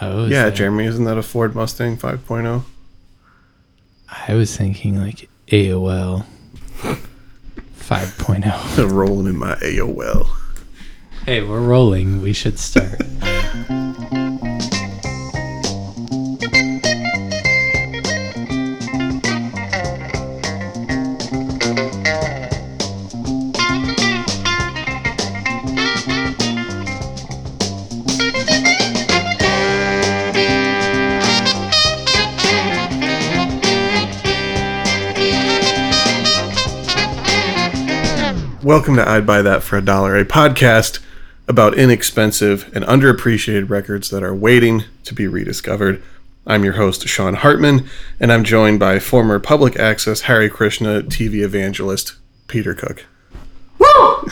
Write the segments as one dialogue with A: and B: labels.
A: Oh,
B: Yeah, Jeremy, isn't that a Ford Mustang oh? 5.0?
A: I was thinking like AOL 5.0.
B: Rolling in my AOL.
A: Hey, we're rolling. We should start.
B: Welcome to I'd Buy That for a Dollar, a podcast about inexpensive and underappreciated records that are waiting to be rediscovered. I'm your host, Sean Hartman, and I'm joined by former public access Hare Krishna TV evangelist, Peter Cook. Woo!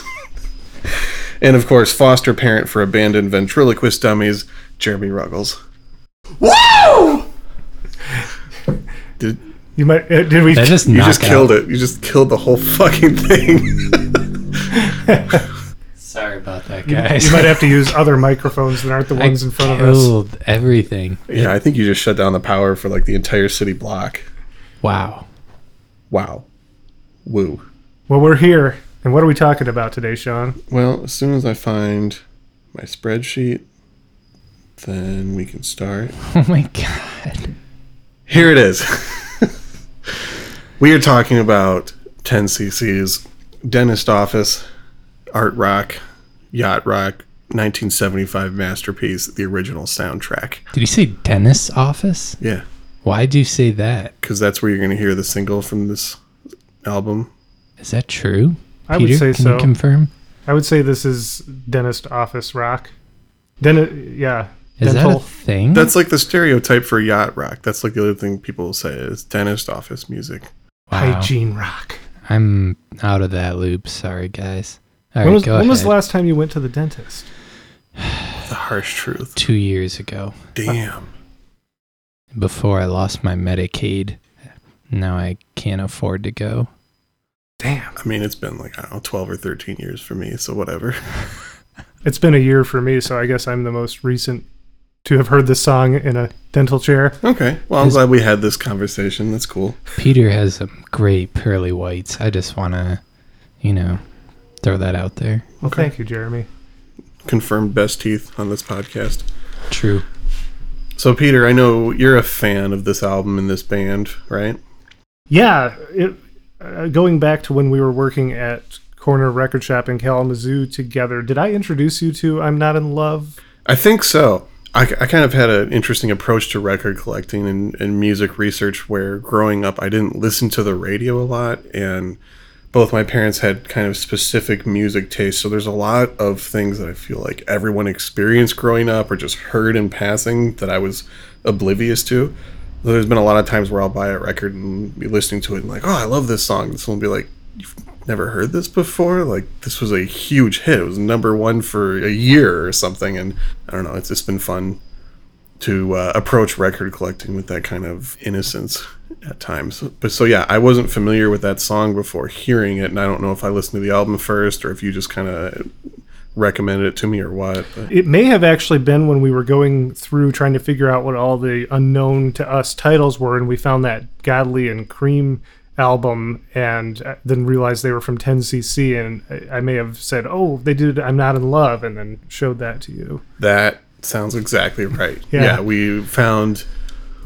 B: and of course, foster parent for abandoned ventriloquist dummies, Jeremy Ruggles.
C: Woo!
B: Did,
C: You might uh, did we?
A: That just
B: you
A: knocked
B: just killed it. You just killed the whole fucking thing.
A: Sorry about that,
C: you,
A: guys.
C: you might have to use other microphones that aren't the ones in front of us.
A: killed everything.
B: yeah, I think you just shut down the power for like the entire city block.
A: Wow.
B: Wow. Woo.
C: Well, we're here, and what are we talking about today, Sean?
B: Well, as soon as I find my spreadsheet, then we can start.
A: Oh my god.
B: Here it is. we are talking about 10cc's dentist office, art rock, yacht rock, 1975 masterpiece, the original soundtrack.
A: Did you say dentist's office?
B: Yeah,
A: Why do you say that?
B: because that's where you're going to hear the single from this album.
A: Is that true?
C: I would say
A: can
C: so.
A: you confirm?
C: I would say this is dentist office rock. Dentist, yeah.
A: Is that a
C: dental.
A: thing?
B: That's like the stereotype for yacht rock. That's like the other thing people say is dentist office music.
A: wow.
C: hygiene rock.
A: I'm out of that loop. Sorry, guys. All right,
C: when was,
A: go
C: when was the last time you went to the dentist?
B: The harsh truth.
A: Two years ago,
B: Damn.
A: before I lost my Medicaid. Now I can't afford to go.
C: Damn.
B: I mean, it's been like, I don't know, 12 or 13 years for me, so whatever.
C: It's been a year for me, so I guess I'm the most recent to have heard this song in a dental chair.
B: Okay. Well, I'm
A: Is-
B: glad we had this conversation. That's cool.
A: Peter has some great pearly whites. I just want to, you know, throw that out there.
C: Well,
B: Okay.
C: thank you, Jeremy.
B: Confirmed best teeth on this podcast.
A: True.
B: So, Peter, I know you're a fan of this album and this band, right?
C: Yeah, it, uh, going back to when we were working at Corner Record Shop in Kalamazoo together, did I introduce you to I'm Not in Love?
B: I think so. I, I kind of had an interesting approach to record collecting and, and music research where growing up I didn't listen to the radio a lot and both my parents had kind of specific music tastes. So there's a lot of things that I feel like everyone experienced growing up or just heard in passing that I was oblivious to. So there's been a lot of times where I'll buy a record and be listening to it and like, oh, I love this song. And someone will be like, you've never heard this before? Like, this was a huge hit. It was number one for a year or something. And I don't know, it's just been fun to uh, approach record collecting with that kind of innocence at times. But so, yeah, I wasn't familiar with that song before hearing it. And I don't know if I listened to the album first or if you just kind of recommended it to me or what. But
C: It may have actually been when we were going through trying to figure out what all the unknown to us titles were, and we found that Godley and Creme album, and uh, then realized they were from 10cc, and I- I may have said, "Oh, they did I'm Not in Love," and then showed that to you.
B: that sounds exactly right.
C: Yeah.
B: Yeah, we found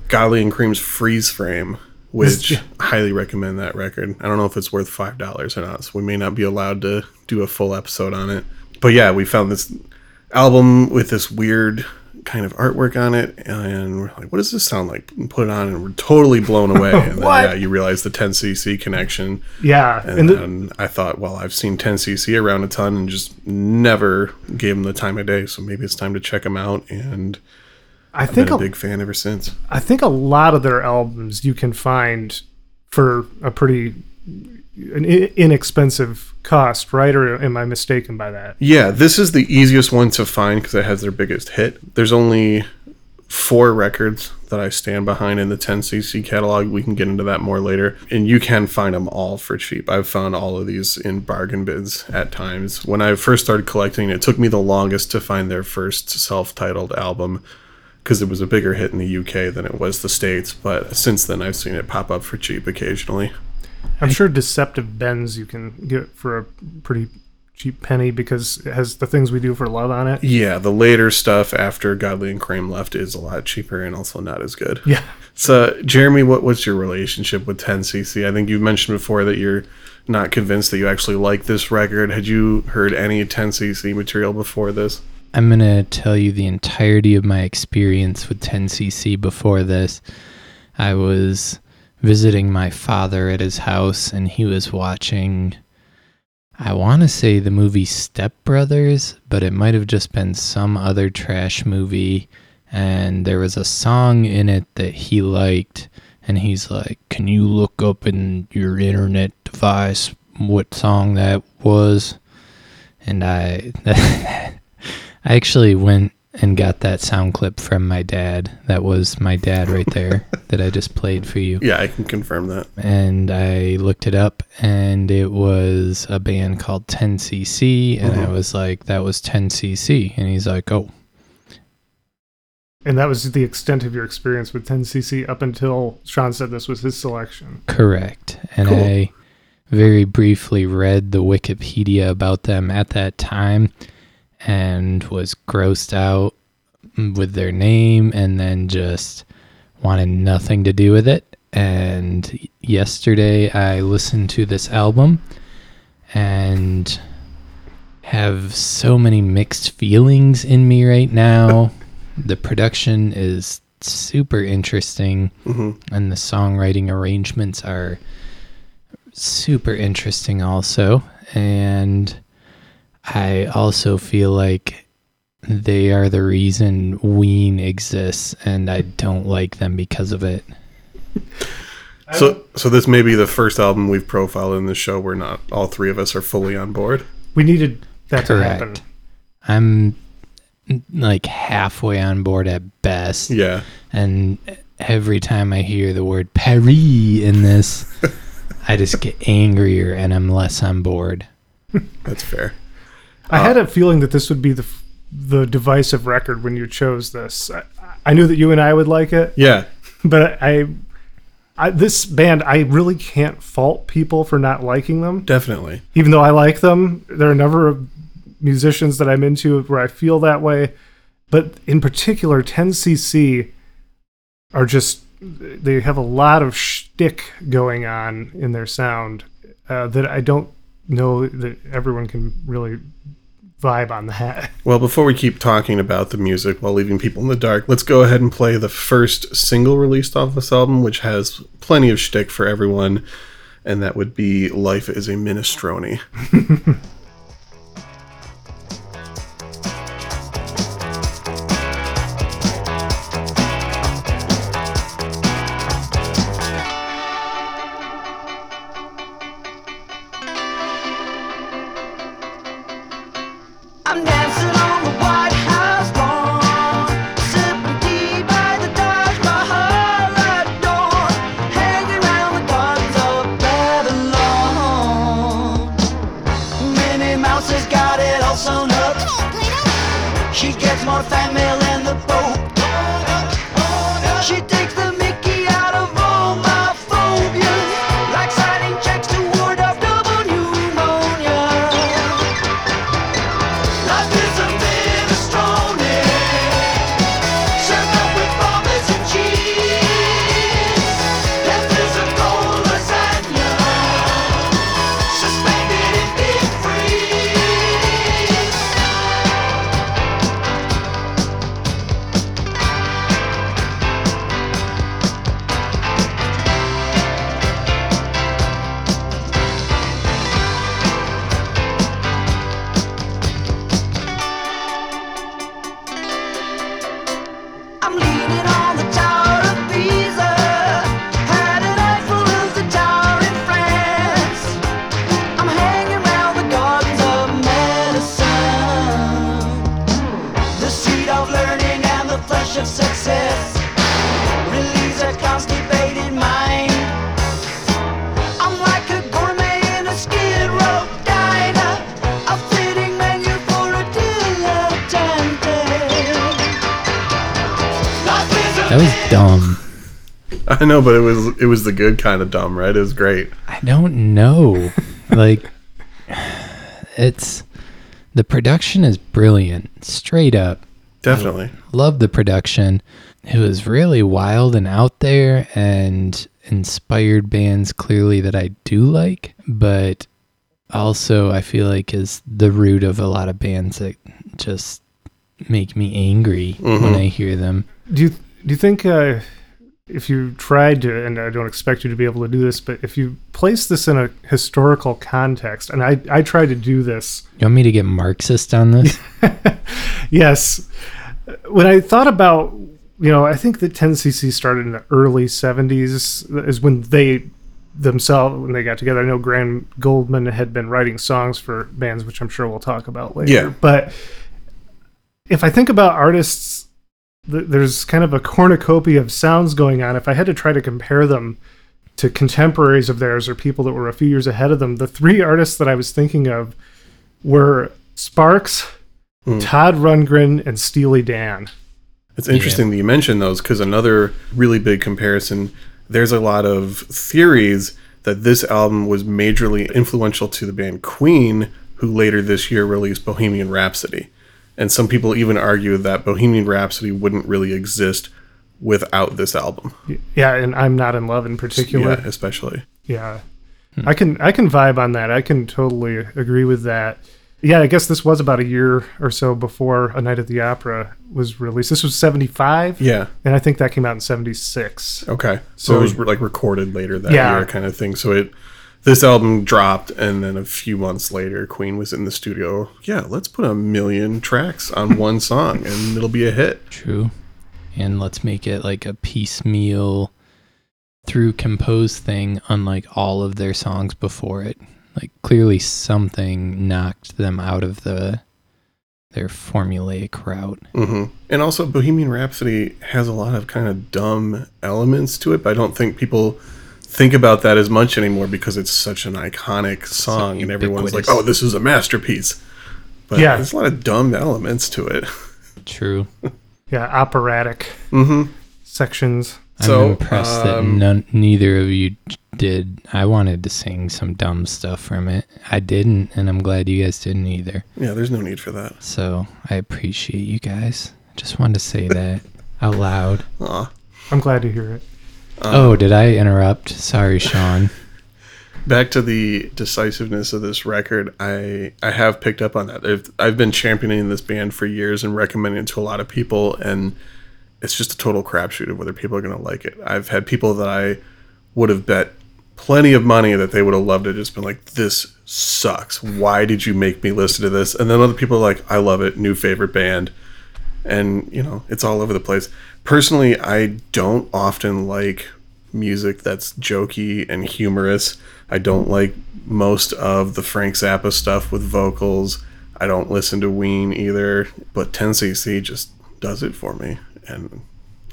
B: Godley and Creme's Freeze Frame, which I highly recommend that record. I don't know if it's worth five dollars or not, so we may not be allowed to do a full episode on it. But yeah, we found this album with this weird kind of artwork on it, and we're like, "What does this sound like?" And put it on, and we're totally blown away. And then yeah, you realize the 10cc connection,
C: Yeah,
B: and,
C: and the,
B: then I thought, well, I've seen 10cc around a ton and just never gave them the time of day, so maybe it's time to check them out. And
C: I
B: I've
C: think
B: a
C: a,
B: big fan ever since.
C: I think a lot of their albums you can find for a pretty an inexpensive cost, right? Or am I mistaken by that?
B: Yeah, this is the easiest one to find because it has their biggest hit. There's only four records that I stand behind in the 10cc catalog. We can get into that more later. And you can find them all for cheap. I've found all of these in bargain bids at times. When I first started collecting, it took me the longest to find their first self titled album. because it was a bigger hit in the UK than it was the States. But since then, I've seen it pop up for cheap occasionally.
C: I'm sure Deceptive Bends you can get for a pretty cheap penny because it has the things we do for love on it.
B: Yeah, the later stuff after Godley and Creme left is a lot cheaper and also not as good.
C: Yeah.
B: So, Jeremy, what what's your relationship with 10cc? I think you mentioned before that you're not convinced that you actually like this record. Had you heard any 10cc material before this?
A: I'm going to tell you the entirety of my experience with 10cc before this. I was visiting my father at his house and he was watching I want to say the movie Step Brothers, but it might have just been some other trash movie and there was a song in it that he liked and he's like, "Can you look up in your internet device what song that was?" And I I actually went and got that sound clip from my dad. That was my dad right there that I just played for you.
B: Yeah, I can confirm that.
A: And I looked it up and it was a band called 10cc and I uh-huh. was like that was 10cc and he's like, "Oh,
C: And that was the extent of your experience with 10cc up until Sean said this was his selection.
A: Correct. And
B: Cool.
A: I very briefly read the Wikipedia about them at that time and was grossed out with their name and then just wanted nothing to do with it. And yesterday I listened to this album and have so many mixed feelings in me right now. the production is super interesting
B: hmm
A: and the songwriting arrangements are super interesting also and i also feel like they are the reason ween exists and i don't like them because of it
B: So, so this may be the first album we've profiled in the show where not all three of us are fully on board.
C: We needed that to happen.
A: i'm like halfway on board at best
B: Yeah,
A: and every time I hear the word Paris in this, I just get angrier and I'm less on board.
B: that's fair.
C: I had a feeling that this would be the the divisive record when you chose this. I, I knew that you and I would like it,
B: Yeah,
C: but I, I this band I really can't fault people for not liking them.
B: definitely.
C: Even though I like them, there are a number of musicians that I'm into where I feel that way. But in particular, 10cc are just they have a lot of shtick going on in their sound uh, that I don't know that everyone can really vibe on that.
B: Well, before we keep talking about the music while leaving people in the dark, let's go ahead and play the first single released off this album, which has plenty of shtick for everyone, and that would be "Life Is a Minestrone." I know, but it was it was the good kind of dumb, right? It was great.
A: I don't know. like it's the production is brilliant, straight up.
B: Definitely.
A: Love the production. It was really wild and out there and inspired bands clearly that I do like, but also I feel like is the root of a lot of bands that just make me angry when I hear them.
C: Do you do you think uh, if you tried to, and I don't expect you to be able to do this, but if you place this in a historical context, and I I tried to do this,
A: You want me to get Marxist on this?
C: yes, when I thought about you know I think that 10cc started in the early 70s is when they themselves when they got together. I know Graham Gouldman had been writing songs for bands, which I'm sure we'll talk about later.
B: Yeah.
C: but if I think about artists, th- there's kind of a cornucopia of sounds going on. If I had to try to compare them to contemporaries of theirs or people that were a few years ahead of them, the three artists that I was thinking of were Sparks, hmm. Todd Rundgren, and Steely Dan.
B: It's interesting that you mentioned those because another really big comparison. There's a lot of theories that this album was majorly influential to the band Queen, who later this year released Bohemian Rhapsody. And some people even argue that Bohemian Rhapsody wouldn't really exist without this album.
C: Yeah, and I'm not in love in particular.
B: Yeah, especially.
C: Yeah. I can I can vibe on that. I can totally agree with that. Yeah, I guess this was about a year or so before A Night at the Opera was released. This was 75.
B: Yeah.
C: And I think that came out in 76.
B: Okay. So,
C: So-
B: it was like recorded later that
C: Yeah.
B: year kind of thing. So it this album dropped and then a few months later Queen was in the studio. Yeah, let's put a million tracks on one song and it'll be a hit.
A: True. And let's make it like a piecemeal through compose thing, unlike all of their songs before it. Like clearly something knocked them out of the their formulaic route.
B: hmm And also Bohemian Rhapsody has a lot of kind of dumb elements to it, but I don't think people think about that as much anymore because it's such an iconic song and everyone's like, "Oh, this is a masterpiece." But
C: Yeah.
B: there's a lot of dumb elements to it.
A: True.
C: Yeah, operatic
B: Mhm.
C: sections.
A: I'm so, impressed that
B: um,
A: none, neither of you did. I wanted to sing some dumb stuff from it. I didn't, and I'm glad you guys didn't either.
B: Yeah, there's no need for that.
A: So I appreciate you guys. Just wanted to say that out loud.
B: Aw.
C: I'm glad to hear it.
A: Um, oh, did I interrupt? Sorry, Sean.
B: back to the decisiveness of this record i i have picked up on that. I've, I've been championing this band for years and recommending it to a lot of people and it's just a total crapshoot of whether people are going to like it. I've had people that i would have bet plenty of money that they would have loved it just been like this sucks. Why did you make me listen to this? And then other people are like i love it. New favorite band. And you know it's all over the place personally i don't often like music that's jokey and humorous. I don't like most of the frank zappa stuff with vocals. I don't listen to ween either but 10cc just does it for me and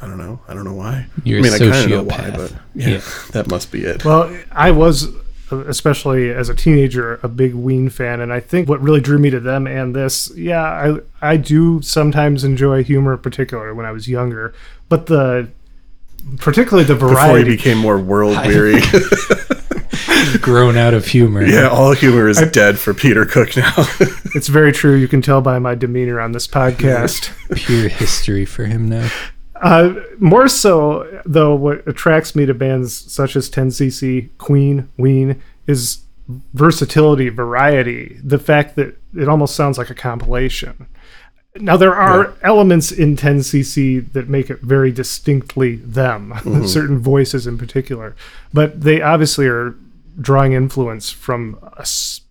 B: i don't know. I don't know why.
A: You're
B: i mean
A: a
B: i kind of know why
A: sociopath.
B: but yeah,
A: Yeah.
B: that must be it.
C: Well, I was, especially as a teenager, a big Ween fan, and I think what really drew me to them and this, yeah, I I do sometimes enjoy humor, particularly when I was younger, but the particularly the
B: before he
C: variety.
B: became more world weary
A: Grown out of humor.
B: yeah all humor is dead for peter cook now
C: it's very true. You can tell by my demeanor on this podcast.
A: Pure history for him now.
C: Uh, more so, though, what attracts me to bands such as 10cc, Queen, Ween is versatility, variety. The fact that it almost sounds like a compilation. Now, there are elements in 10cc that make it very distinctly them, certain voices in particular, but they obviously are drawing influence from a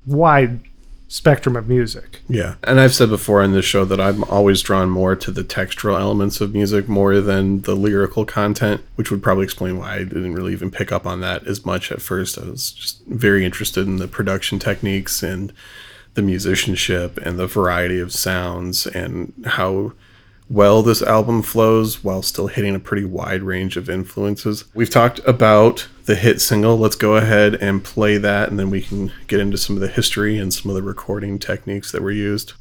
C: wide spectrum of music.
B: Yeah. And I've said before on this show that I'm always drawn more to the textural elements of music more than the lyrical content, which would probably explain why I didn't really even pick up on that as much at first. I was just very interested in the production techniques and the musicianship and the variety of sounds and how well this album flows while still hitting a pretty wide range of influences. We've talked about the hit single. Let's go ahead and play that, and then we can get into some of the history and some of the recording techniques that were used.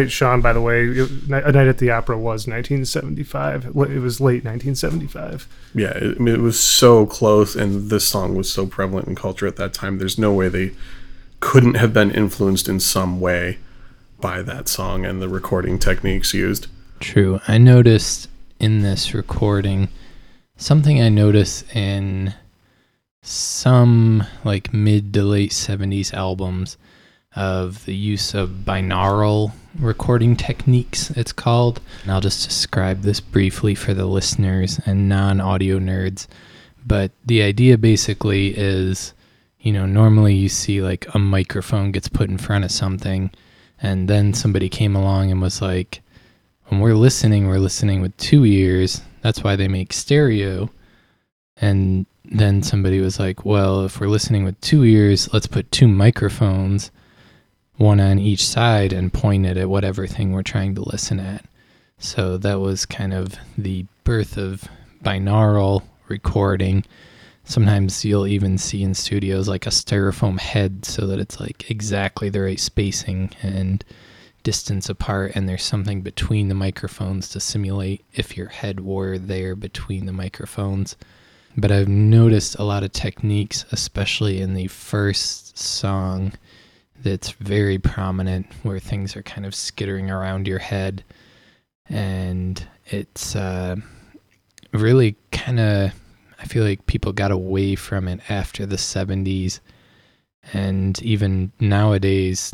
C: Right, Sean. By the way, It- A Night at the Opera was 1975. It was late 1975.
B: Yeah, I mean, it was so close, and this song was so prevalent in culture at that time. There's no way they couldn't have been influenced in some way by that song and the recording techniques used.
A: True. I noticed in this recording something I noticed in some like mid to late 70s albums of the use of binaural recording techniques, it's called. And I'll just describe this briefly for the listeners and non audio nerds. But the idea basically is you know, normally you see like a microphone gets put in front of something, and then somebody came along and was like, when we're listening, we're listening with two ears. That's why they make stereo. And then somebody was like, well, if we're listening with two ears, let's put two microphones, one on each side, and pointed at whatever thing we're trying to listen at. So that was kind of the birth of binaural recording. Sometimes you'll even see in studios like a styrofoam head so that it's like exactly the right spacing and distance apart and there's something between the microphones to simulate if your head were there between the microphones. But I've noticed a lot of techniques, especially in the first song, that's very prominent where things are kind of skittering around your head. And it's uh, really kind of, I feel like people got away from it after the 70s. And even nowadays,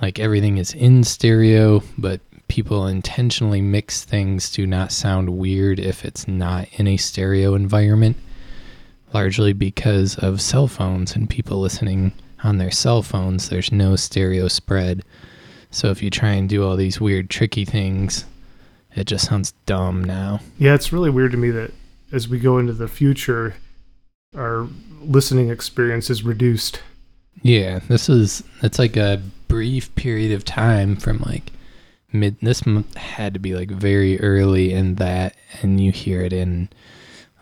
A: like everything is in stereo, but people intentionally mix things to not sound weird if it's not in a stereo environment, largely because of cell phones and people listening on their cell phones. There's no stereo spread. So if you try and do all these weird, tricky things, it just sounds dumb now.
C: Yeah, it's really weird to me that as we go into the future, our listening experience is reduced.
A: Yeah, this is it's like a brief period of time from like mid this month had to be like very early in that and you hear it in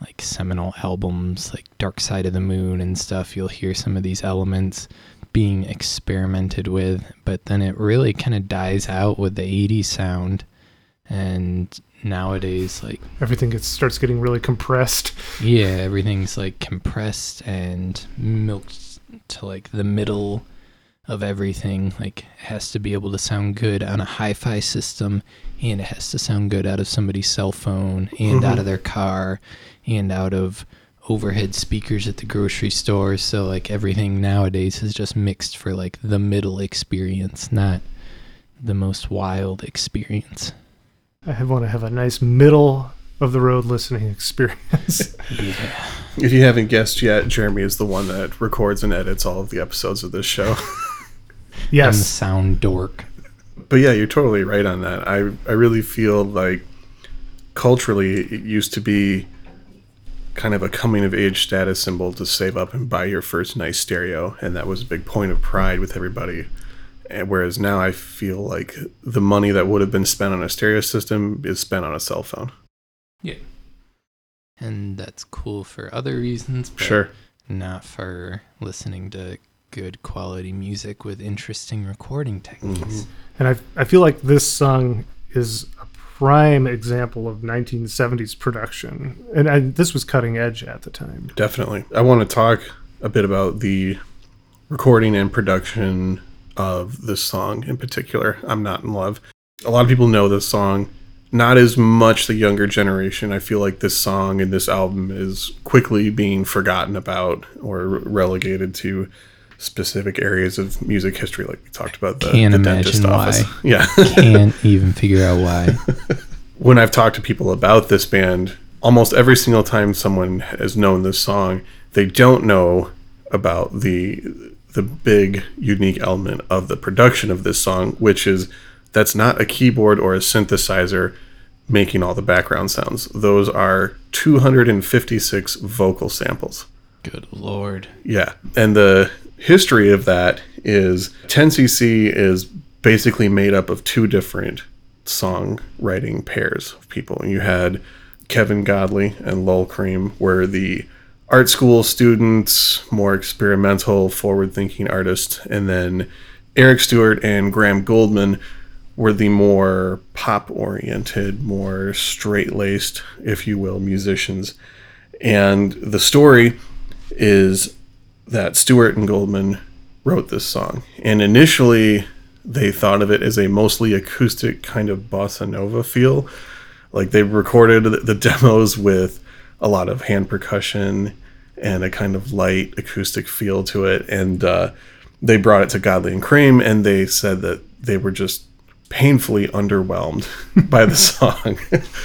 A: like seminal albums like Dark Side of the Moon and stuff you'll hear some of these elements being experimented with but then it really kind of dies out with the 80s sound and nowadays like
C: Everything gets starts getting really compressed.
A: yeah, everything's like compressed and milked to like the middle of everything. Like it has to be able to sound good on a hi-fi system and it has to sound good out of somebody's cell phone and out mm-hmm. of their car and out of overhead speakers at the grocery store. So like everything nowadays is just mixed for like the middle experience, not the most wild experience.
C: I want to have a nice middle of the road listening experience.
A: Yeah.
B: If you haven't guessed yet, Jeremy is the one that records and edits all of the episodes of this show.
A: I'm the
C: yes.
A: sound dork.
B: but yeah, you're totally right on that. I I really feel like culturally it used to be kind of a coming of age status symbol to save up and buy your first nice stereo and that was a big point of pride with everybody and whereas now i feel like the money that would have been spent on a stereo system is spent on a cell phone
A: Yeah. And that's cool for other reasons, but
B: Sure.
A: not for listening to good quality music with interesting recording techniques. Mm-hmm.
C: And I, I feel like this song is a prime example of 1970s production. And this was cutting edge at the time.
B: Definitely. I want to talk a bit about the recording and production of this song in particular. I'm Not in Love. A lot of people know this song, not as much the younger generation. I feel like this song and this album is quickly being forgotten about or relegated to specific areas of music history, like we talked about the,
A: Can't
B: the dentist
A: imagine
B: office. Yeah.
A: Can't even figure out why.
B: when I've talked to people about this band, almost every single time someone has known this song, they don't know about the the big unique element of the production of this song, which is that's not a keyboard or a synthesizer making all the background sounds. Those are 256 vocal samples.
A: Good lord.
B: Yeah. And the history of that is 10cc is basically made up of two different songwriting pairs of people. You had Kevin Godley and Lowell Creme were the art school students, more experimental, forward thinking artists. And then Eric Stewart and Graham Gouldman were the more pop oriented, more straight laced, if you will, musicians. And the story is that Stewart and Gouldman wrote this song. And initially, they thought of it as a mostly acoustic kind of bossa nova feel. Like they recorded the- demos with a lot of hand percussion and a kind of light acoustic feel to it. And uh, they brought it to Godley and Creme, and they said that they were just painfully underwhelmed by the song.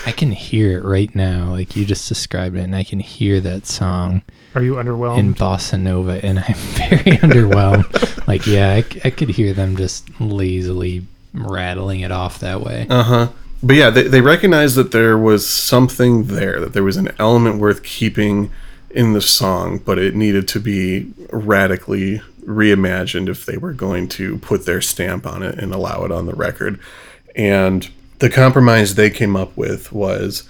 A: I can hear it right now. Like you just described it, and I can hear that song
C: Are you underwhelmed?
A: in bossa nova, and I'm very underwhelmed. Like, yeah, I could hear them just lazily rattling it off that way.
B: Uh huh. But yeah, they, they recognized that there was something there, that there was an element worth keeping in the song, but it needed to be radically reimagined if they were going to put their stamp on it and allow it on the record. And the compromise they came up with was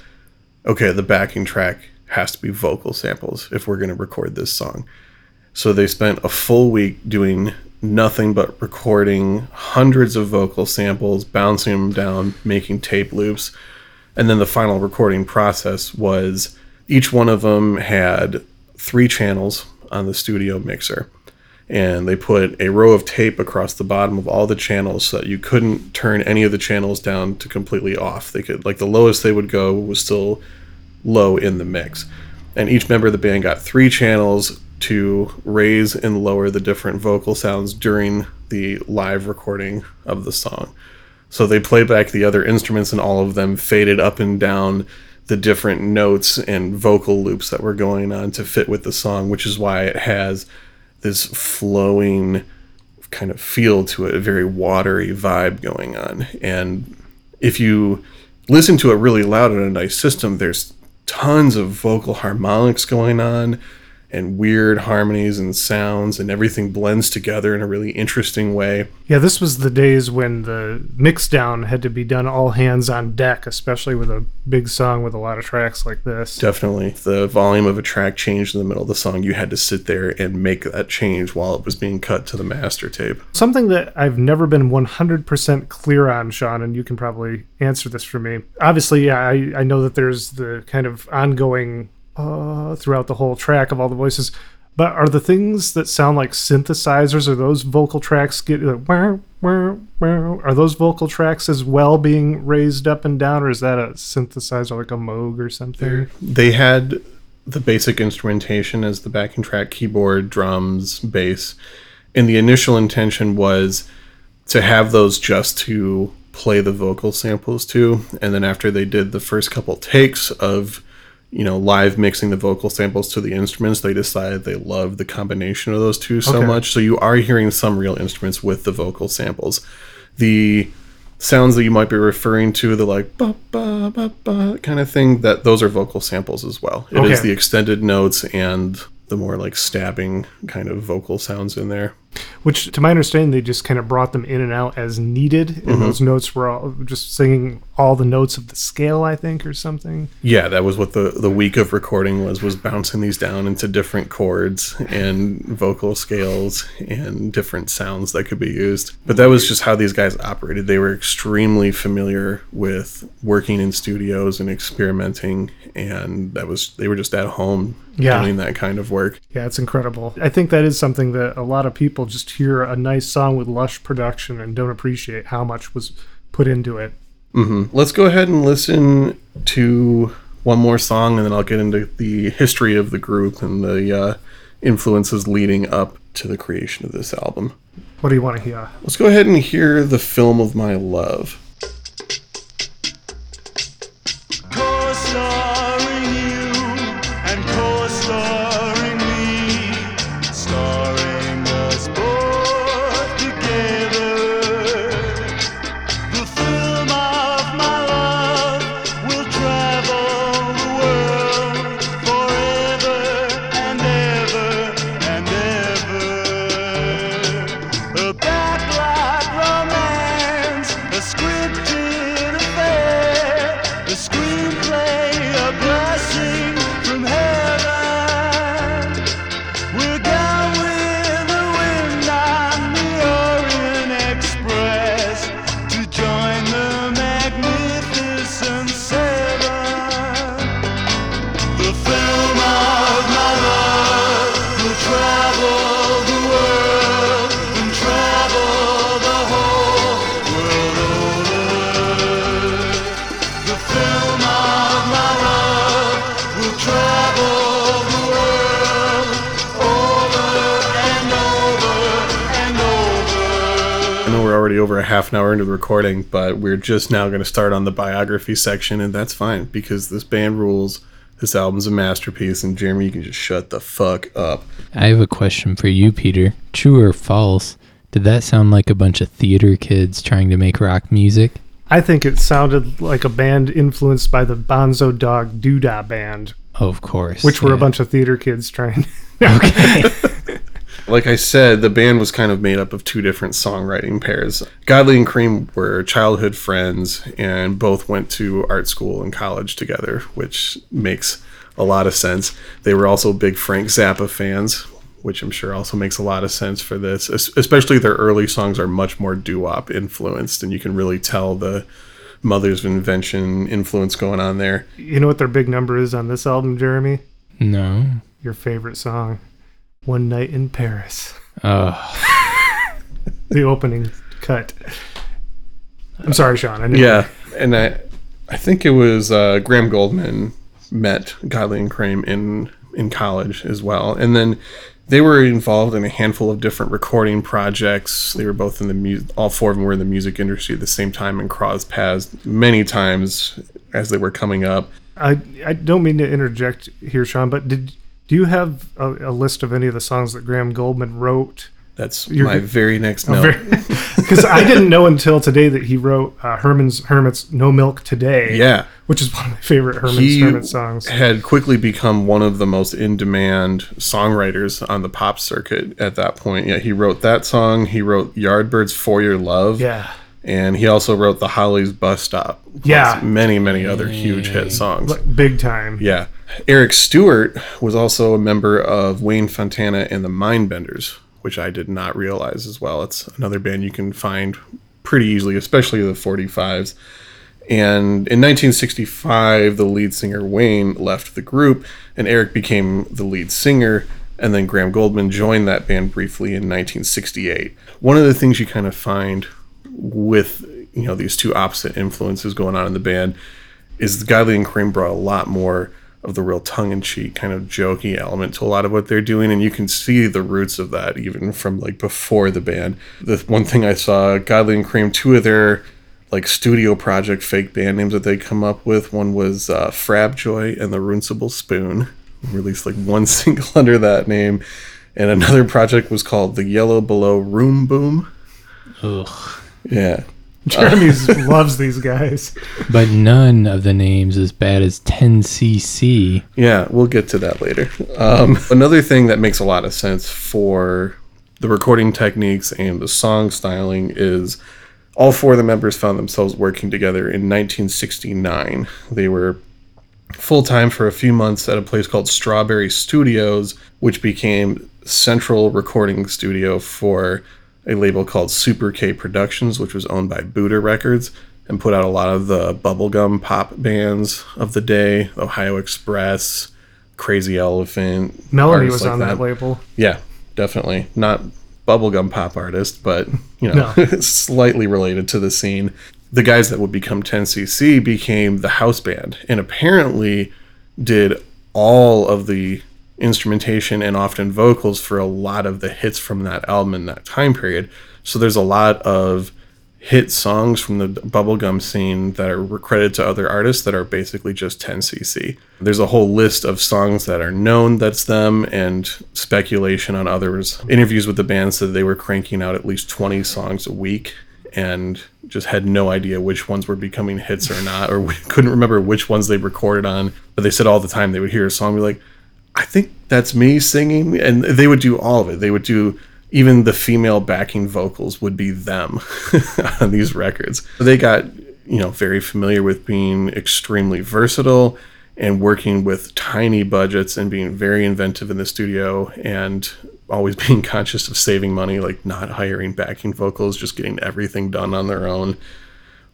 B: okay, the backing track has to be vocal samples if we're going to record this song. So they spent a full week doing nothing but recording hundreds of vocal samples, bouncing them down, making tape loops. And then the final recording process was each one of them had three channels on the studio mixer. And they put a row of tape across the bottom of all the channels so that you couldn't turn any of the channels down to completely off. They could, like, the lowest they would go was still low in the mix. And each member of the band got three channels to raise and lower the different vocal sounds during the live recording of the song. So they play back the other instruments, and all of them faded up and down the different notes and vocal loops that were going on to fit with the song, which is why it has this flowing kind of feel to it, a very watery vibe going on. And if you listen to it really loud on a nice system, there's tons of vocal harmonics going on and weird harmonies and sounds and everything blends together in a really interesting way.
C: yeah, this was the days when the mix down had to be done all hands on deck, especially with a big song with a lot of tracks like this.
B: Definitely. If the volume of a track changed in the middle of the song, you had to sit there and make that change while it was being cut to the master tape.
C: Something that I've never been 100% clear on, Sean, and you can probably answer this for me. Obviously, yeah, I, I know that there's the kind of ongoing uh, throughout the whole track of all the voices. But are the things that sound like synthesizers, are those vocal tracks get like, "Wah, wah, wah," are those vocal tracks as well being raised up and down, or is that a synthesizer like a Moog or something?
B: They had the basic instrumentation as the backing track keyboard, drums, bass. And the initial intention was to have those just to play the vocal samples to. And then after they did the first couple takes of, you know, live mixing the vocal samples to the instruments, they decided they loved the combination of those two so
C: Okay.
B: much. So you are hearing some real instruments with the vocal samples. The sounds that you might be referring to, the like ba ba ba ba kind of thing, that those are vocal samples as well. It is
C: Okay.
B: the extended notes and the more like stabbing kind of vocal sounds in there.
C: Which, to my understanding, they just kind of brought them in and out as needed,
B: Mm-hmm.
C: and those notes were all just singing all the notes of the scale, I think, or something.
B: Yeah, that was what the the week of recording was was bouncing these down into different chords and vocal scales and different sounds that could be used. But that was just how these guys operated. They were extremely familiar with working in studios and experimenting and that was they were just at home
C: Yeah.
B: doing that kind of work.
C: Yeah, it's incredible. I think that is something that a lot of people just hear a nice song with lush production and don't appreciate how much was put into it.
B: Let's go ahead and listen to one more song and then I'll get into the history of the group and the uh, influences leading up to the creation of this album.
C: What do you want to hear?
B: Let's go ahead and hear
D: the film of my love.
B: Half an hour into the recording, but we're just now going to start on the biography section, and that's fine because this band rules. This album's a masterpiece, and Jeremy, you can just shut the fuck up.
A: I have a question for you, Peter. True or false? Did that sound like a bunch of theater kids trying to make rock music?
C: I think it sounded like a band influenced by the Bonzo Dog Doodah Band,
A: of course.
C: which were a bunch of theater kids trying.
B: Like I said, the band was kind of made up of two different songwriting pairs. Godley and Creme were childhood friends and both went to art school and college together, which makes a lot of sense. They were also big Frank Zappa fans, which I'm sure also makes a lot of sense for this. Especially their early songs are much more doo-wop influenced, and you can really tell the Mothers of Invention influence going on there.
C: you know what their big number is on this album, Jeremy?
A: No.
C: Your favorite song, "One Night in Paris,"
A: Oh,
C: the opening cut. I'm sorry, Sean. I know.
B: Yeah, and I, I think it was uh, Graham Gouldman met Godley and Creme in in college as well, and then they were involved in a handful of different recording projects. They were both in the music. All four of them were in the music industry at the same time and crossed paths many times as they were coming up.
C: I I don't mean to interject here, Sean, but did do you have a, a list of any of the songs that Graham Gouldman wrote?
B: That's my very next note.
C: Because I didn't know until today that he wrote uh, Herman's Hermit's "No Milk Today."
B: yeah.
C: which is one of my favorite Herman's
B: he
C: Hermit songs.
B: had quickly become one of the most in-demand songwriters on the pop circuit at that point. Yeah, he wrote that song. He wrote Yardbirds for Your Love.
C: Yeah,
B: and he also wrote the Hollies Bus Stop. plus
C: Yeah.
B: many many other huge hit songs.
C: like, big time.
B: Yeah, Eric Stewart was also a member of Wayne Fontana and the Mindbenders, which I did not realize as well. It's another band you can find pretty easily, especially the 45s. And in 1965, the lead singer Wayne left the group, and Eric became the lead singer. And then Graham Gouldman joined that band briefly in 1968. One of the things you kind of find with you know these two opposite influences going on in the band is Godley and Creme brought a lot more of the real tongue-in-cheek kind of jokey element to a lot of what they're doing and you can see the roots of that even from like before the band. The one thing i saw Godley and Creme two of their like studio project fake band names that they come up with one was uh, Frabjoy and the Runcible Spoon. Released like one single under that name and another project was called the Yellow Bellow Room Boom.
A: Ugh.
B: Yeah.
C: Jeremy loves these guys.
A: But none of the names as bad as 10cc.
B: Yeah, we'll get to that later. Um, another thing that makes a lot of sense for the recording techniques and the song styling is all four of the members found themselves working together in 1969. They were full time for a few months at a place called Strawberry Studios, which became central recording studio for a label called Super K Productions, which was owned by Buddha Records and put out a lot of the bubblegum pop bands of the day, Ohio Express, Crazy Elephant. Artists
C: was
B: like
C: on that. label.
B: Yeah, definitely. Not bubblegum pop artist, but you know,
C: No.
B: slightly related to the scene. The guys that would become 10cc became the house band and apparently did all of the instrumentation and often vocals for a lot of the hits from that album in that time period. So there's a lot of hit songs from the bubblegum scene that are credited to other artists that are basically just 10cc. There's a whole list of songs that are known that's them and speculation on others. Interviews with the band said they were cranking out at least 20 songs a week and just had no idea which ones were becoming hits or not or couldn't remember which ones they recorded on. But they said all the time they would hear a song be like, I think that's me singing. And they would do all of it. They would do even the female backing vocals would be them on these records. They got, you know, very familiar with being extremely versatile and working with tiny budgets and being very inventive in the studio and always being conscious of saving money, like not hiring backing vocals, just getting everything done on their own,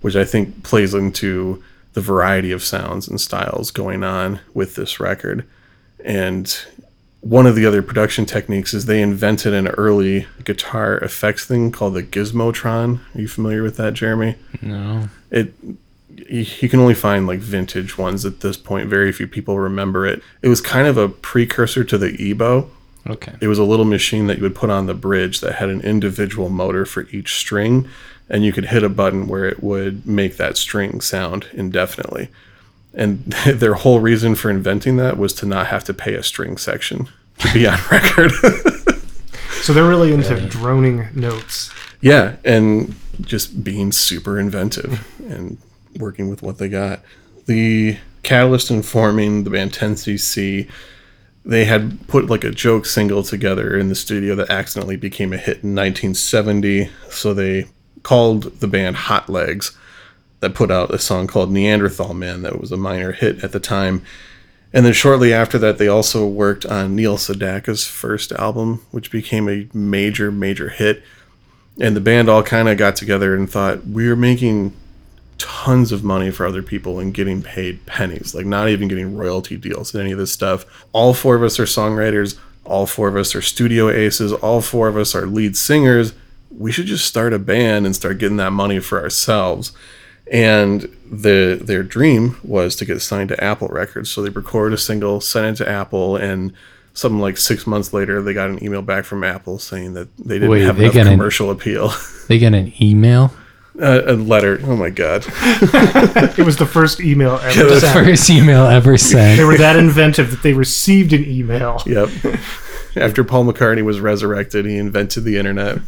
B: which I think plays into the variety of sounds and styles going on with this record. And one of the other production techniques is they invented an early guitar effects thing called the Gizmotron. Are you familiar with that, Jeremy?
A: No.
B: It you can only find like vintage ones at this point. Very few people remember it. It was kind of a precursor to the EBow.
A: Okay.
B: It was a little machine that you would put on the bridge that had an individual motor for each string, and you could hit a button where it would make that string sound indefinitely. And their whole reason for inventing that was to not have to pay a string section to be on record.
C: So they're really into droning notes.
B: yeah, and just being super inventive and working with what they got. The catalyst in forming the band 10cc they had put like a joke single together in the studio that accidentally became a hit in 1970 so they called the band hot legs that put out a song called neanderthal man that was a minor hit at the time and then shortly after that they also worked on neil sedaka's first album which became a major major hit and the band all kind of got together and thought we're making tons of money for other people and getting paid pennies, like not even getting royalty deals and any of this stuff. All four of us are songwriters, all four of us are studio aces, all four of us are lead singers. We should just start a band and start getting that money for ourselves. And the their dream was to get signed to Apple Records. So they recorded a single, sent it to Apple, and something like six months later, they got an email back from Apple saying that they didn't
A: Wait,
B: have
A: they
B: enough
A: got an-
B: commercial appeal.
A: They got an email.
B: Uh, a letter. Oh my god.
C: It was the first email ever
A: The
C: sent.
A: first email ever sent.
C: They were that inventive that they received an email.
B: Yep. After Paul McCartney was resurrected, he invented the internet,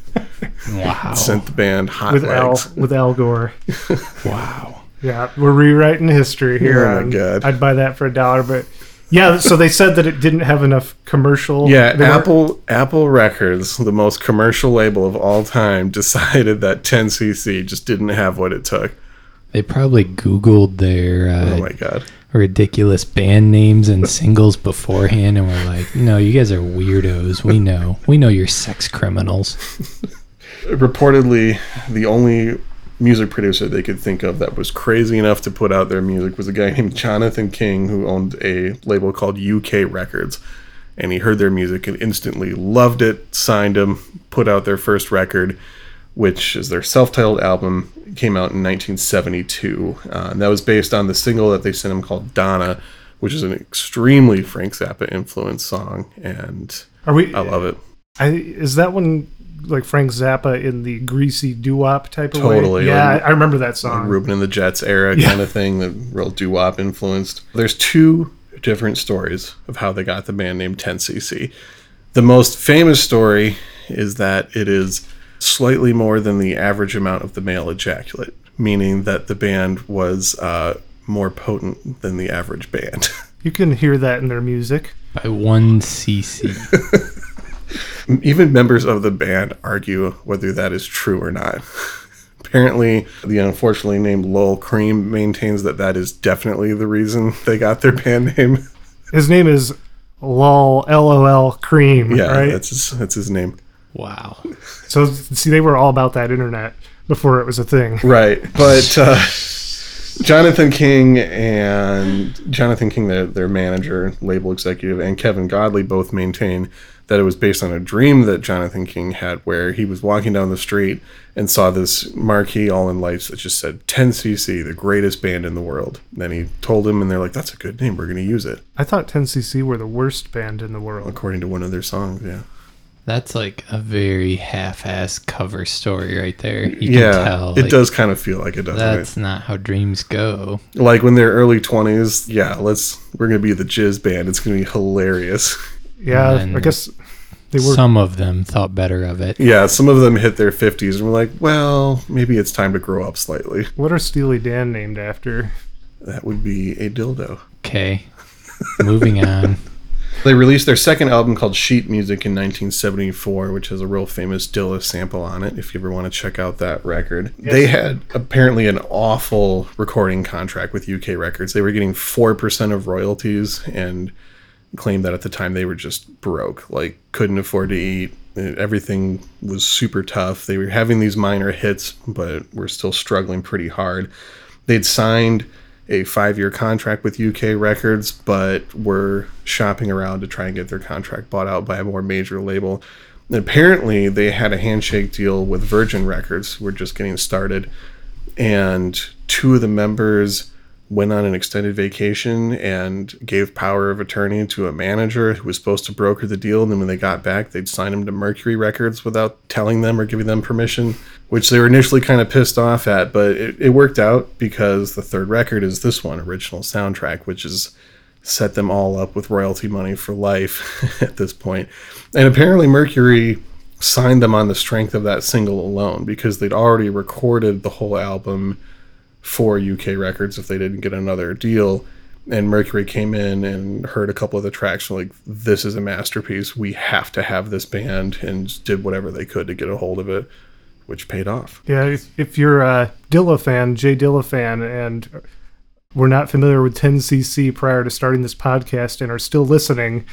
A: Wow.
B: sent the band hot
C: with Al with Al Gore.
A: Wow.
C: Yeah, we're rewriting history here.
B: Oh my God.
C: I'd buy that for a dollar, but yeah. So they said that it didn't have enough commercial.
B: Yeah,
C: they weren't-
B: Apple Apple Records, the most commercial label of all time, decided that 10cc just didn't have what it took.
A: They probably Googled their
B: Oh
A: uh,
B: my god.
A: ridiculous band names and singles beforehand and were like, no, you guys are weirdos. We know. We know you're sex criminals.
B: Reportedly, the only music producer they could think of that was crazy enough to put out their music was a guy named Jonathan King who owned a label called UK Records. And he heard their music and instantly loved it, signed them, put out their first record, which is their self titled album, It came out in 1972. Uh, and that was based on the single that they sent him called Donna, which is an extremely Frank Zappa influenced song. And
C: Are we?
B: I love it.
C: I, is that one like Frank Zappa in the greasy doo wop type of way?
B: Totally,
C: Yeah,
B: like-
C: I remember that song.
B: Ruben and the Jets era kind of thing, the real doo wop influenced. There's two different stories of how they got the band name 10cc. The most famous story is that it is slightly more than the average amount of the male ejaculate, meaning that the band was uh, more potent than the average band.
C: You can hear that in their music.
A: By one cc.
B: Even members of the band argue whether that is true or not. Apparently, the unfortunately named Lowell Creme maintains that that is definitely the reason they got their band name.
C: His name is Lol LOL Creme,
B: Yeah,
C: right?
B: that's his, that's his name.
A: Wow.
C: So see, they were all about that internet before it was a thing.
B: Right, but uh, Jonathan King and Jonathan King, their, their manager, label executive, and Kevin Godley both maintain that it was based on a dream that Jonathan King had, where he was walking down the street and saw this marquee all in lights that just said 10cc, the greatest band in the world. Then he told him, and they're like, "That's a good name. We're going to use it."
C: I thought 10cc were the worst band in the world.
B: According to one of their songs, yeah.
A: That's like a very half-assed cover story right there. You
B: yeah,
A: can tell.
B: it
A: like,
B: does kind of feel like it does. right?
A: That's not how dreams go.
B: like when they're early 20s yeah let's we're gonna be the jizz band it's gonna be hilarious
C: Yeah, I guess they were.
A: Some of them thought better of it.
B: yeah some of them hit their 50s and we're like well maybe it's time to grow up slightly
C: What are Steely Dan named after?
B: that would be a dildo
A: Okay. Moving on.
B: they released their second album called sheet music in 1974 which has a real famous dilla sample on it if you ever want to check out that record they had apparently an awful recording contract with uk records they were getting 4% of royalties and claimed that at the time they were just broke, like couldn't afford to eat. Everything was super tough. They were having these minor hits, but were still struggling pretty hard. They'd signed a five year contract with UK Records, but were shopping around to try and get their contract bought out by a more major label. And apparently, they had a handshake deal with Virgin Records, who were just getting started, and two of the members went on an extended vacation and gave power of attorney to a manager who was supposed to broker the deal. And then when they got back, they'd sign him to Mercury Records without telling them or giving them permission, which they were initially kind of pissed off at. But it, it worked out because the third record is this one, original soundtrack, which is set them all up with royalty money for life at this point. And apparently, Mercury signed them on the strength of that single alone because they'd already recorded the whole album for UK records if they didn't get another deal. And Mercury came in and heard a couple of the tracks like, this is a masterpiece. We have to have this band and did whatever they could to get a hold of it, which paid off.
C: Yeah, if, if you're a Dilla fan, J Dilla fan, and we're not familiar with 10cc prior to starting this podcast and are still listening,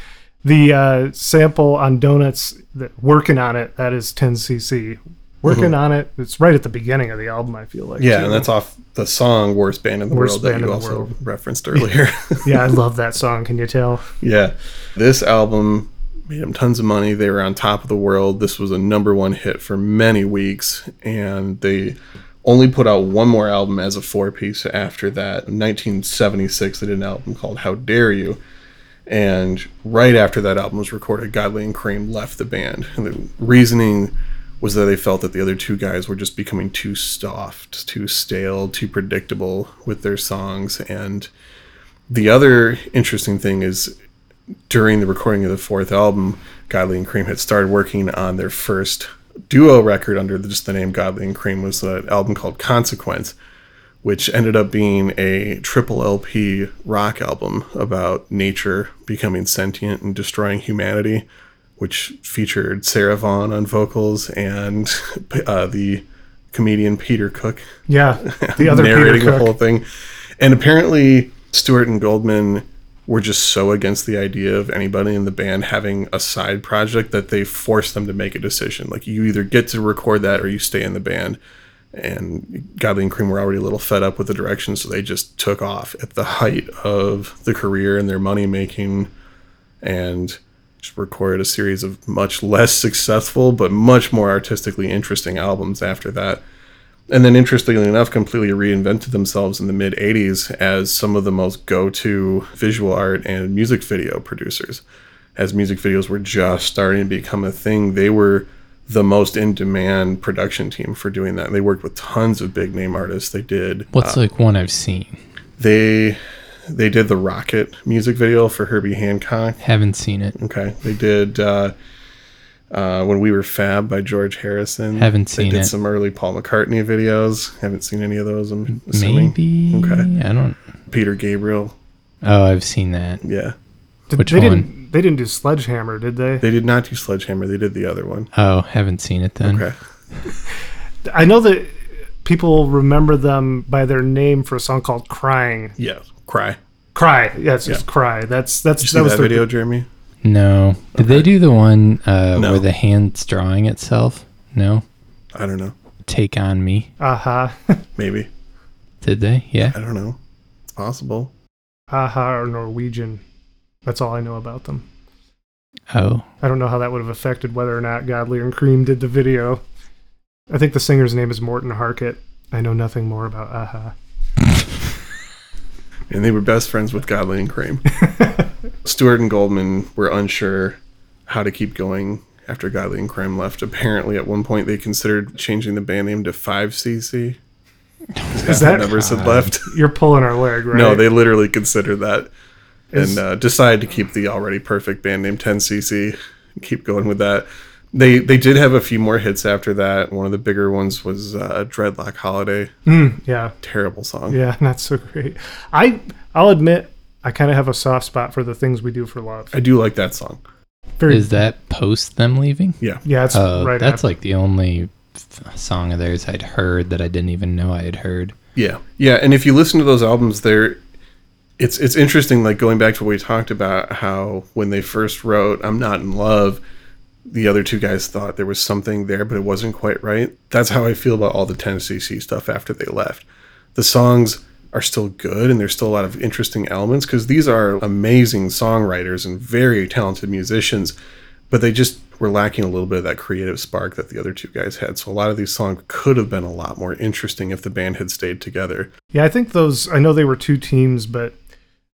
C: the uh, sample on Donuts, that, working on it, that is 10cc. Working mm-hmm. on it, it's right at the beginning of the album, I feel like.
B: Yeah,
C: too.
B: and that's off the song Worst Band in the
C: Worst
B: World that
C: Band
B: you also
C: World.
B: referenced earlier.
C: yeah, I love that song, can you tell?
B: Yeah. This album made them tons of money. They were on top of the world. This was a number one hit for many weeks, and they only put out one more album as a four piece after that. In 1976, they did an album called How Dare You. And right after that album was recorded, Godley and Creme left the band. And the reasoning was that they felt that the other two guys were just becoming too soft, too stale, too predictable with their songs. And the other interesting thing is during the recording of the fourth album, Godley and Creme had started working on their first duo record under just the name Godley and Creme was an album called Consequence, which ended up being a triple LP rock album about nature becoming sentient and destroying humanity, which featured Sarah Vaughan on vocals and uh, the comedian Peter Cook
C: Yeah, the other Peter
B: narrating the
C: Cook.
B: whole thing. And apparently, Stewart and Gouldman were just so against the idea of anybody in the band having a side project that they forced them to make a decision. Like, you either get to record that or you stay in the band. And Godley and Creme were already a little fed up with the direction, so they just took off at the height of the career and their money making and just recorded a series of much less successful but much more artistically interesting albums after that. And then interestingly enough completely reinvented themselves in the mid 80s as some of the most go-to visual art and music video producers. As music videos were just starting to become a thing they were the most in demand production team for doing that. They worked with tons of big name artists. They did
A: What's uh, like one I've seen?
B: they they did the Rockit music video for herbie hancock
A: Haven't seen it.
B: Okay. They did uh, Uh, when we were Fab by George Harrison.
A: Haven't seen it.
B: They did
A: it.
B: some early Paul McCartney videos. Haven't seen any of those. I'm assuming.
A: Maybe.
B: Okay.
A: I don't.
B: Peter Gabriel.
A: Oh, I've seen that.
B: Yeah.
C: Did,
A: Which
C: they
A: one?
C: Didn't, they didn't do Sledgehammer, did they?
B: They did not do Sledgehammer. They did the other one.
A: Oh, haven't seen it then.
B: Okay.
C: I know that people remember them by their name for a song called "Crying."
B: Yeah. Cry.
C: Cry, yes, it's
B: Yeah.
C: "Cry." That's that's
B: you
C: that was
B: that
C: their-
B: video, Jeremy?
A: No. Did they do the one uh,
B: No.
A: where the hand's drawing itself? No.
B: I don't know.
A: Take on me.
C: Aha,
B: Maybe.
A: Did they? Yeah.
B: I don't know. It's possible.
C: aha, or Norwegian. That's all I know about them.
A: Oh.
C: I don't know how that would have affected whether or not Godley and Creme did the video. I think the singer's name is Morten Harket. I know nothing more about Aha.
B: And they were best friends with Godley and Creme. Stewart and Gouldman were unsure how to keep going after Godley and Creme left. Apparently, at one point, they considered changing the band name to 5cc.
C: Is that
B: members had left?
C: you're pulling our leg, right?
B: No, they literally considered that
C: Is-
B: and uh, decided to keep the already perfect band name 10cc and keep going with that. They they did have a few more hits after that. One of the bigger ones was uh, Dreadlock Holiday.
C: yeah,
B: Terrible song.
C: yeah, not so great. I I'll admit I kind of have a soft spot for the things we do for love.
B: I do like that song.
C: Very,
A: Is that post them leaving?
B: Yeah.
C: yeah, it's
A: Oh,
C: right.
A: that's
C: after.
A: like the only song of theirs I'd heard that I didn't even know I had heard.
B: Yeah, yeah, and if you listen to those albums, they're it's it's interesting. Like going back to what we talked about, how when they first wrote "I'm Not in Love," the other two guys thought there was something there, but it wasn't quite right. That's how I feel about all the 10cc stuff after they left. The songs are still good, and there's still a lot of interesting elements because these are amazing songwriters and very talented musicians, but they just were lacking a little bit of that creative spark that the other two guys had. So a lot of these songs could have been a lot more interesting if the band had stayed together.
C: Yeah, I think those. I know they were two teams, but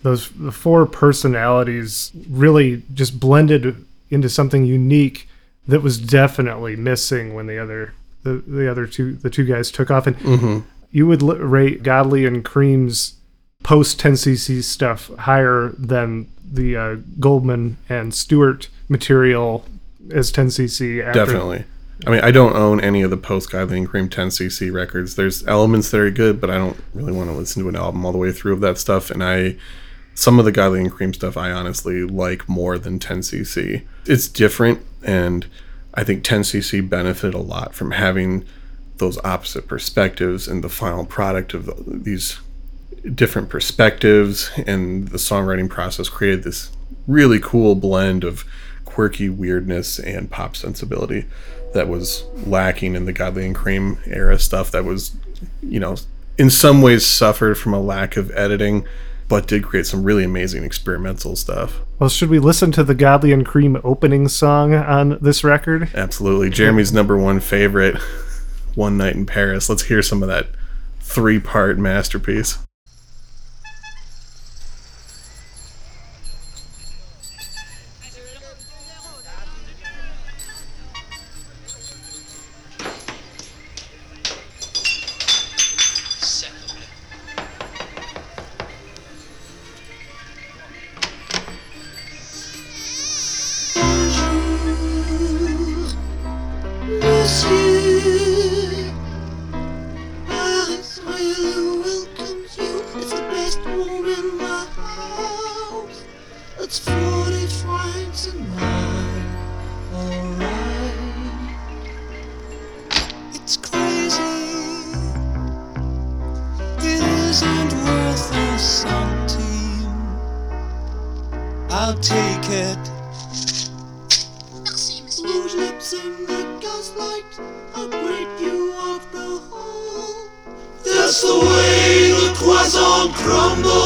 C: those the four personalities really just blended into something unique that was definitely missing when the other the, the other two the two guys took off. And you would rate Godley and Creme's post 10cc stuff higher than the uh, Gouldman and Stewart material as 10cc. After.
B: Definitely. I mean, I don't own any of the post Godley and Creme 10cc records. There's elements that are good, but I don't really want to listen to an album all the way through of that stuff. And I, some of the Godley and Creme stuff, I honestly like more than 10cc. It's different, and I think 10cc benefited a lot from having those opposite perspectives and the final product of these different perspectives and the songwriting process created this really cool blend of quirky weirdness and pop sensibility that was lacking in the Godley and Creme era stuff that was, you know, in some ways suffered from a lack of editing, but did create some really amazing experimental stuff.
C: Well, should we listen to the Godley and Creme opening song on this record?
B: Absolutely. Jeremy's number one favorite, One Night in Paris. Let's hear some of that three part masterpiece.
A: Cuando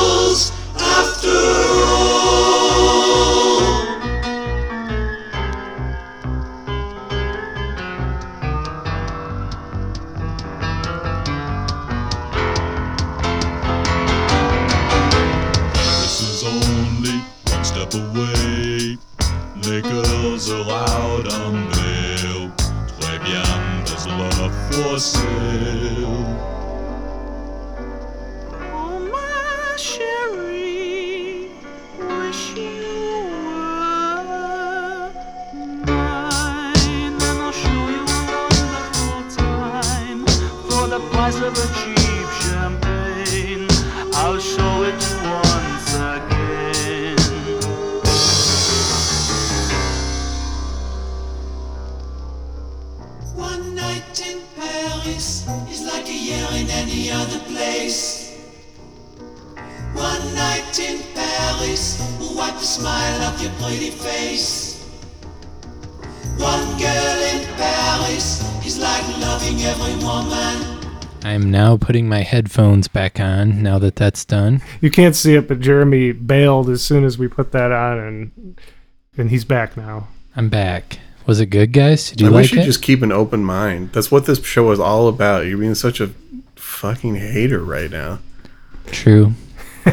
A: headphones back on now that that's done.
C: You can't see it, but Jeremy bailed as soon as we put that on, and and he's back now.
A: I'm back. Was it good, guys? Did you
B: I
A: like
B: wish you
A: it?
B: just keep an open mind. That's what this show is all about. You're being such a fucking hater right now.
A: True.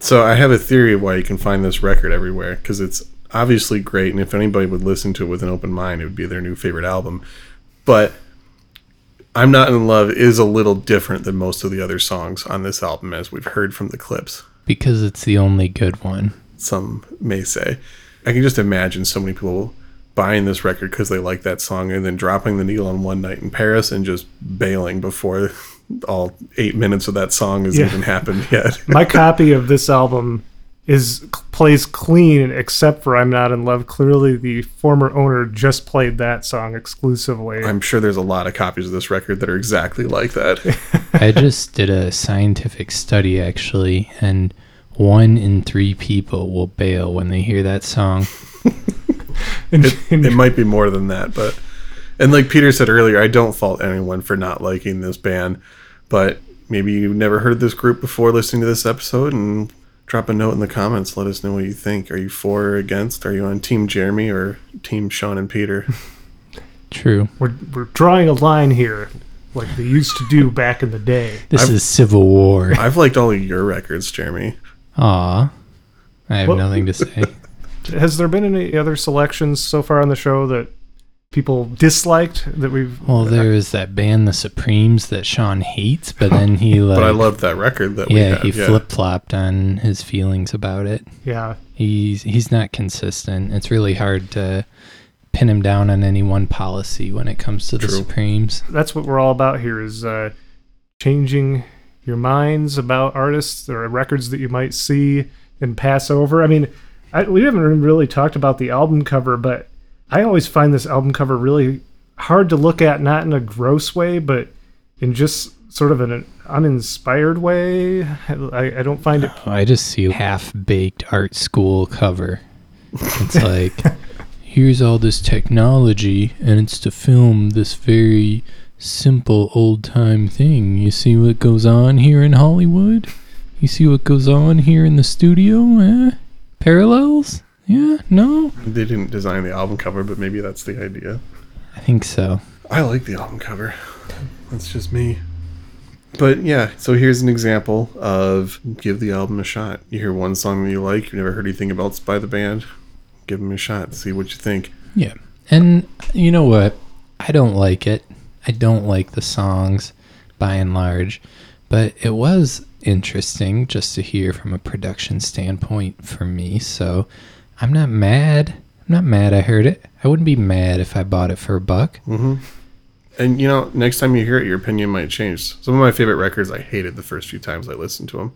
B: So I have a theory of why you can find this record everywhere because it's obviously great, and if anybody would listen to it with an open mind, it would be their new favorite album. But "I'm Not in Love" is a little different than most of the other songs on this album, as we've heard from the clips.
A: Because it's the only good one.
B: Some may say. I can just imagine so many people buying this record because they like that song and then dropping the needle on one night in Paris and just bailing before all eight minutes of that song has
C: Yeah.
B: even happened yet.
C: My copy of this album is plays clean except for I'm Not in Love. Clearly, the former owner just played that song exclusively.
B: I'm sure there's a lot of copies of this record that are exactly like that.
A: I just did a scientific study actually, and one in three people will bail when they hear that song.
B: it, it might be more than that, but and like Peter said earlier, I don't fault anyone for not liking this band, but maybe you've never heard this group before listening to this episode and drop a note in the comments. Let us know what you think. Are you for or against? Are you on Team Jeremy or Team Sean and Peter?
A: True.
C: we're we're drawing a line here, like they used to do back in the day.
A: This
B: I've-
A: is Civil War.
B: I've liked all of your records, Jeremy.
A: Aw. I have
C: Well-
A: nothing to say.
C: Has there been any other selections so far on the show that people disliked that we've?
A: Well, there is that band, The Supremes, that Sean hates, but then he like,
B: But I loved that record that
A: yeah, he flip flopped on his feelings about it.
C: yeah.
A: He's he's not consistent. It's really hard to pin him down on any one policy when it comes to the Supremes.
C: that's what we're all about here is uh, changing your minds about artists or records that you might see and pass over. I mean, I, we haven't really talked about the album cover, but I always find this album cover really hard to look at, not in a gross way, but in just sort of an uninspired way. I, I don't find it.
A: I just see a half baked art school cover. It's like, here's all this technology, and it's to film this very simple old time thing. You see what goes on here in Hollywood? You see what goes on here in the studio? Eh? Parallels? Yeah? No?
B: They didn't design the album cover, but maybe that's the idea.
A: I think so.
B: I like the album cover. That's just me. But yeah, so here's an example of give the album a shot. You hear one song that you like, you've never heard anything else by the band, give them a shot, see what you think.
A: Yeah. And you know what? I don't like it. I don't like the songs by and large, but it was interesting just to hear from a production standpoint for me. So I'm not mad. I'm not mad I heard it. I wouldn't be mad if I bought it for a buck. Mhm.
B: And you know, next time you hear it, your opinion might change. Some of my favorite records I hated the first few times I listened to them.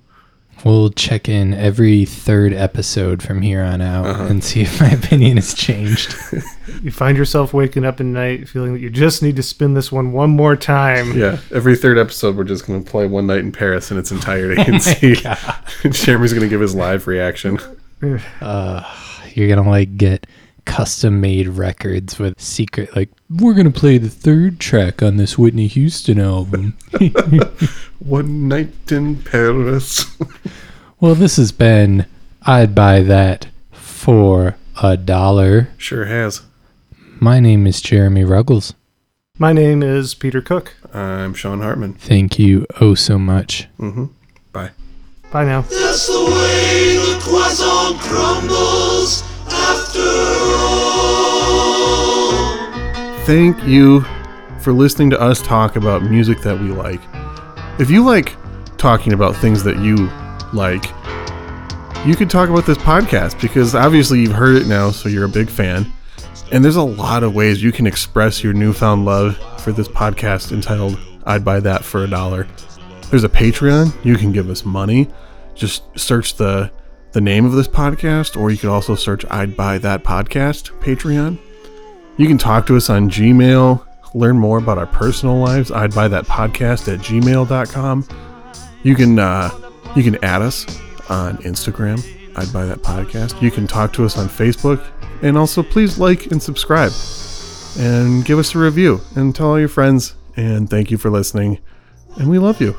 A: We'll check in every third episode from here on out and see if my opinion has changed.
C: You find yourself waking up at night feeling that you just need to spin this one one more time.
B: Yeah, every third episode, we're just going to play One Night in Paris in its entirety and see. Jeremy's going to give his live reaction.
A: You're gonna like get custom made records with secret like we're gonna play the third track on this Whitney Houston album.
B: One Night in Paris.
A: well, this has been I'd buy that for a dollar.
B: sure has.
A: My name is Jeremy Ruggles.
C: My name is Peter Cook.
B: I'm Sean Hartman.
A: Thank you oh so much. Mm-hmm.
B: Bye.
C: Bye now.
E: Crumbles after all.
B: Thank you for listening to us talk about music that we like. If you like talking about things that you like, you could talk about this podcast because obviously you've heard it now, so you're a big fan. And there's a lot of ways you can express your newfound love for this podcast entitled I'd Buy That for a Dollar. There's a Patreon. You can give us money. Just search the the name of this podcast, or you could also search I'd Buy That Podcast Patreon. You can talk to us on Gmail, learn more about our personal lives. I'd buy that podcast at gmail.com. You can uh, You can add us on Instagram. I'd buy that podcast. You can talk to us on Facebook. And also, please like and subscribe and give us a review and tell all your friends. And thank you for listening. And we love you.